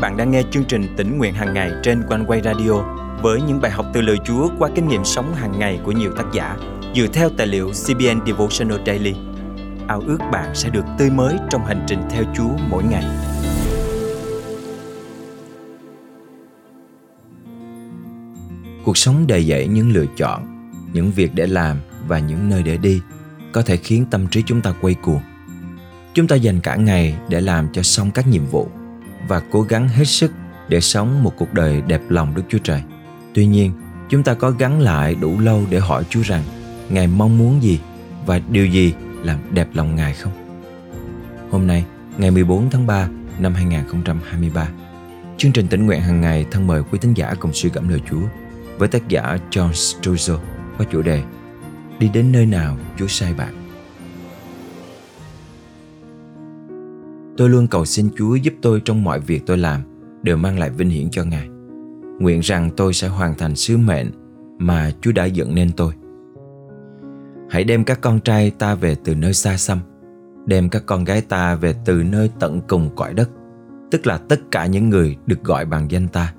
bạn đang nghe chương trình tỉnh nguyện hàng ngày trên quanh quay radio với những bài học từ lời Chúa qua kinh nghiệm sống hàng ngày của nhiều tác giả dựa theo tài liệu CBN Devotional Daily. Ao ước bạn sẽ được tươi mới trong hành trình theo Chúa mỗi ngày. Cuộc sống đầy dẫy những lựa chọn, những việc để làm và những nơi để đi có thể khiến tâm trí chúng ta quay cuồng. Chúng ta dành cả ngày để làm cho xong các nhiệm vụ và cố gắng hết sức để sống một cuộc đời đẹp lòng Đức Chúa Trời. Tuy nhiên, chúng ta có gắn lại đủ lâu để hỏi Chúa rằng Ngài mong muốn gì và điều gì làm đẹp lòng Ngài không? Hôm nay, ngày 14 tháng 3 năm 2023, chương trình tỉnh nguyện hàng ngày thân mời quý tín giả cùng suy gẫm lời Chúa với tác giả John Sturgill có chủ đề Đi đến nơi nào Chúa sai bạn. Tôi luôn cầu xin Chúa giúp tôi trong mọi việc tôi làm đều mang lại vinh hiển cho Ngài. Nguyện rằng tôi sẽ hoàn thành sứ mệnh mà Chúa đã dựng nên tôi. Hãy đem các con trai ta về từ nơi xa xăm, đem các con gái ta về từ nơi tận cùng cõi đất, tức là tất cả những người được gọi bằng danh ta.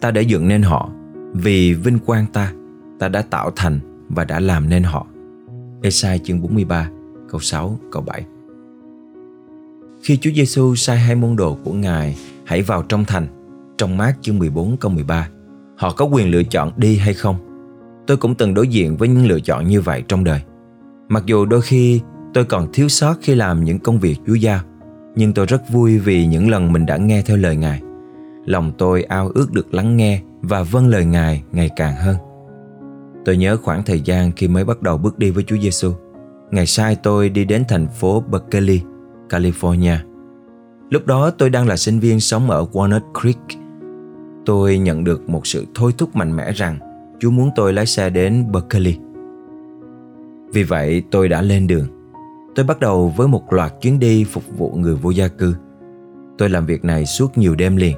Ta đã dựng nên họ, vì vinh quang ta, ta đã tạo thành và đã làm nên họ. Esai chương 43, câu 6, câu 7 khi Chúa Giêsu sai hai môn đồ của Ngài hãy vào trong thành, trong mát chương 14 câu 13, họ có quyền lựa chọn đi hay không? Tôi cũng từng đối diện với những lựa chọn như vậy trong đời. Mặc dù đôi khi tôi còn thiếu sót khi làm những công việc Chúa giao, nhưng tôi rất vui vì những lần mình đã nghe theo lời Ngài. Lòng tôi ao ước được lắng nghe và vâng lời Ngài ngày càng hơn. Tôi nhớ khoảng thời gian khi mới bắt đầu bước đi với Chúa Giêsu. Ngài sai tôi đi đến thành phố Berkeley California. Lúc đó tôi đang là sinh viên sống ở Walnut Creek. Tôi nhận được một sự thôi thúc mạnh mẽ rằng Chúa muốn tôi lái xe đến Berkeley. Vì vậy, tôi đã lên đường. Tôi bắt đầu với một loạt chuyến đi phục vụ người vô gia cư. Tôi làm việc này suốt nhiều đêm liền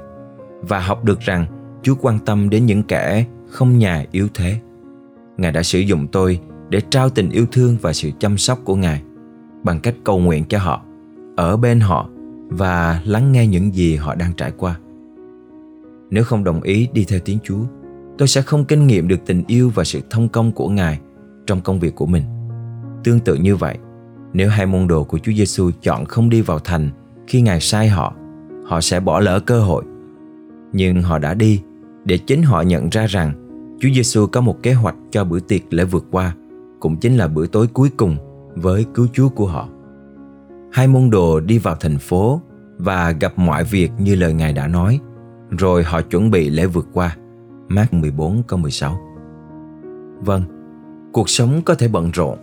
và học được rằng Chúa quan tâm đến những kẻ không nhà yếu thế. Ngài đã sử dụng tôi để trao tình yêu thương và sự chăm sóc của Ngài bằng cách cầu nguyện cho họ ở bên họ và lắng nghe những gì họ đang trải qua. Nếu không đồng ý đi theo tiếng chúa tôi sẽ không kinh nghiệm được tình yêu và sự thông công của ngài trong công việc của mình. Tương tự như vậy nếu hai môn đồ của chúa giêsu chọn không đi vào thành khi ngài sai họ họ sẽ bỏ lỡ cơ hội. Nhưng họ đã đi để chính họ nhận ra rằng Chúa Giêsu có một kế hoạch cho bữa tiệc lễ vượt qua, cũng chính là bữa tối cuối cùng với cứu Chúa của họ hai môn đồ đi vào thành phố và gặp mọi việc như lời Ngài đã nói, rồi họ chuẩn bị lễ vượt qua. Mát 14 câu 16 Vâng, cuộc sống có thể bận rộn,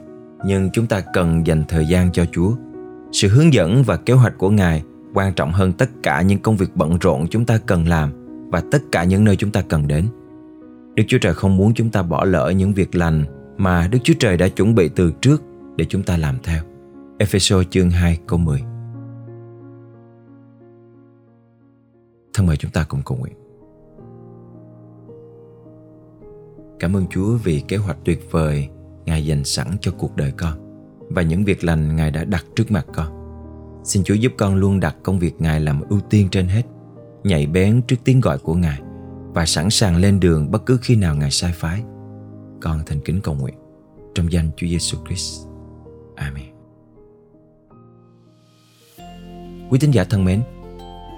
nhưng chúng ta cần dành thời gian cho Chúa. Sự hướng dẫn và kế hoạch của Ngài quan trọng hơn tất cả những công việc bận rộn chúng ta cần làm và tất cả những nơi chúng ta cần đến. Đức Chúa Trời không muốn chúng ta bỏ lỡ những việc lành mà Đức Chúa Trời đã chuẩn bị từ trước để chúng ta làm theo. Epheso chương 2 câu 10 Thân mời chúng ta cùng cầu nguyện. Cảm ơn Chúa vì kế hoạch tuyệt vời Ngài dành sẵn cho cuộc đời con Và những việc lành Ngài đã đặt trước mặt con. Xin Chúa giúp con luôn đặt công việc Ngài làm ưu tiên trên hết, Nhạy bén trước tiếng gọi của Ngài Và sẵn sàng lên đường bất cứ khi nào Ngài sai phái. Con thành kính cầu nguyện Trong danh Chúa Giêsu Christ. Amen. Quý tín giả thân mến,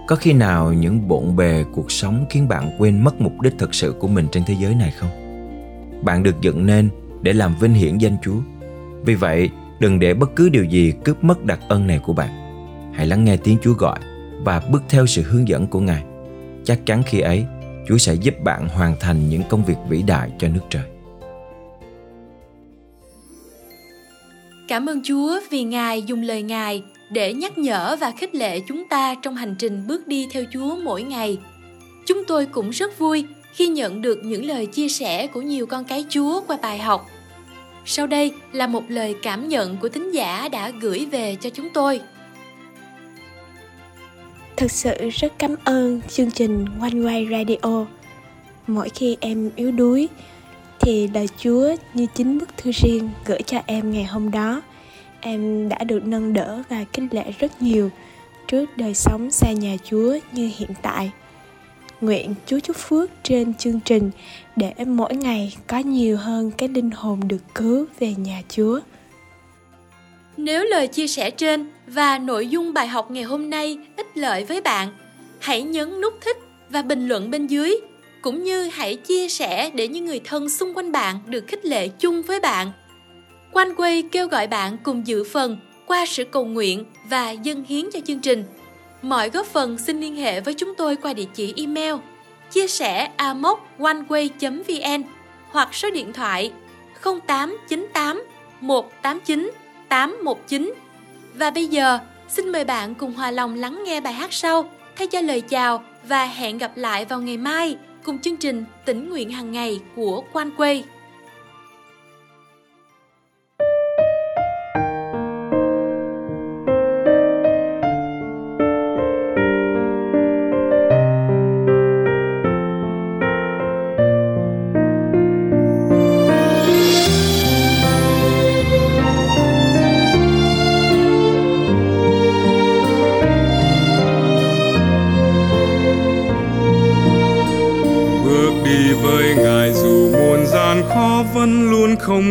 có khi nào những bộn bề cuộc sống khiến bạn quên mất mục đích thực sự của mình trên thế giới này không? Bạn được dựng nên để làm vinh hiển danh Chúa. Vì vậy, đừng để bất cứ điều gì cướp mất đặc ân này của bạn. Hãy lắng nghe tiếng Chúa gọi và bước theo sự hướng dẫn của Ngài. Chắc chắn khi ấy, Chúa sẽ giúp bạn hoàn thành những công việc vĩ đại cho nước trời. Cảm ơn Chúa vì Ngài dùng lời Ngài để nhắc nhở và khích lệ chúng ta trong hành trình bước đi theo Chúa mỗi ngày. Chúng tôi cũng rất vui khi nhận được những lời chia sẻ của nhiều con cái Chúa qua bài học. Sau đây là một lời cảm nhận của thính giả đã gửi về cho chúng tôi. Thực sự rất cảm ơn chương trình One Way Radio. Mỗi khi em yếu đuối thì lời Chúa như chính bức thư riêng gửi cho em ngày hôm đó em đã được nâng đỡ và khích lệ rất nhiều trước đời sống xa nhà Chúa như hiện tại. nguyện Chúa chúc phước trên chương trình để mỗi ngày có nhiều hơn cái linh hồn được cứu về nhà Chúa. Nếu lời chia sẻ trên và nội dung bài học ngày hôm nay ích lợi với bạn, hãy nhấn nút thích và bình luận bên dưới cũng như hãy chia sẻ để những người thân xung quanh bạn được khích lệ chung với bạn. Quan quay kêu gọi bạn cùng dự phần qua sự cầu nguyện và dân hiến cho chương trình. Mọi góp phần xin liên hệ với chúng tôi qua địa chỉ email chia sẻ amoconeway.vn hoặc số điện thoại 0898 189 819. Và bây giờ, xin mời bạn cùng hòa lòng lắng nghe bài hát sau thay cho lời chào và hẹn gặp lại vào ngày mai cùng chương trình tỉnh nguyện hàng ngày của Quan Quay.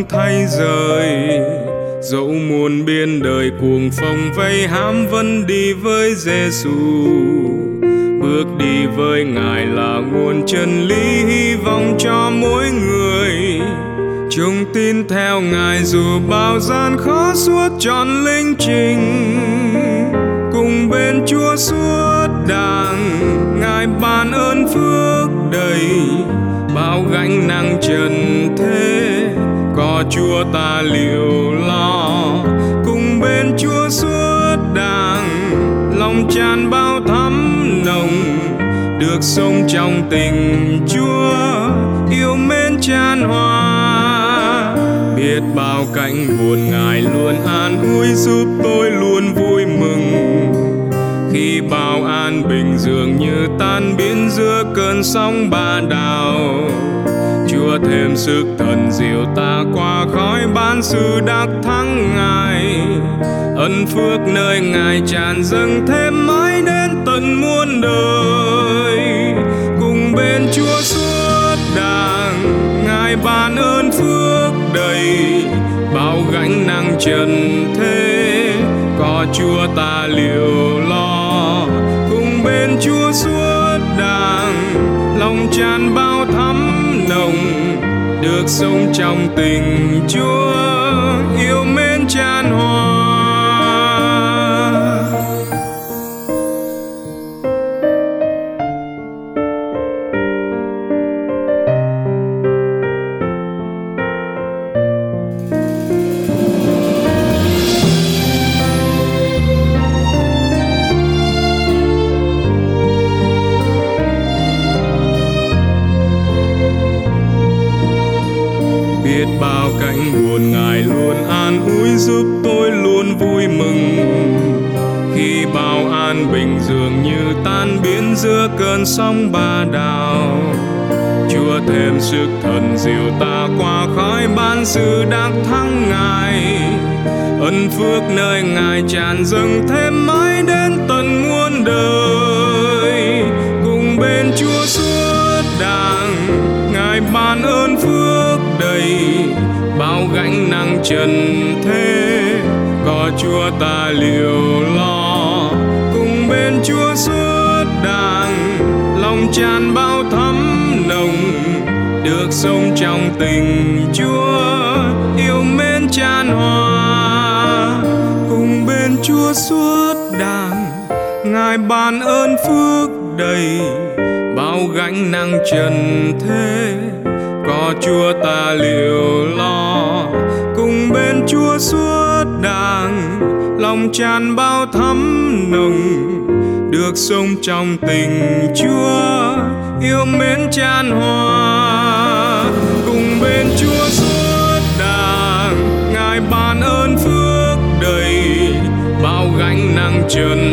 Không thay rời. Dẫu muôn biên đời cuồng phong vây hãm vẫn đi với Giêsu bước đi với ngài là nguồn chân lý hy vọng cho mỗi người. Chúng tin theo ngài dù bao gian khó suốt trọn linh trình. Cùng bên chúa suốt đàng, ngài ban ơn phước đầy, bao gánh nặng trần thế chúa ta liệu lo. Cùng bên chúa suốt đàng, lòng tràn bao thắm nồng. Được sống trong tình chúa, yêu mến tràn hòa. Biết bao cảnh buồn ngài luôn an ủi, giúp tôi luôn vui mừng. Khi bao an bình dường như tan biến giữa cơn sóng ba đào chúa thêm sức thần diệu ta qua khói ban sự đắc thắng ngài. Ân phước nơi ngài tràn dâng thêm mãi đến tận muôn đời. Cùng bên chúa suốt đàng, ngài ban ơn phước đầy, bao gánh nặng trần thế. Có chúa ta liều lo, cùng bên chúa suốt đàng, lòng tràn bao nồng được sống trong tình chúa yêu mến. Ngài luôn an ủi giúp tôi luôn vui mừng. Khi bao an bình dường như tan biến giữa cơn sóng ba đào chúa thêm sức thần diệu ta qua khói ban sự đắc thắng ngài. Ân phước nơi ngài tràn dâng thêm mãi đến tận muôn đời. Bao gánh nặng trần thế, có chúa ta liều lo. Cùng bên chúa suốt đàng, lòng tràn bao thắm nồng. Được sống trong tình chúa, yêu mến tràn hòa. Cùng bên chúa suốt đàng, ngài ban ơn phước đầy. Bao gánh nặng trần thế, có chúa ta liều đàng, lòng tràn bao thắm nồng, được sống trong tình chúa, yêu mến tràn hòa. Cùng bên chúa suốt đàng, ngài ban ơn phước đầy, bao gánh nặng trần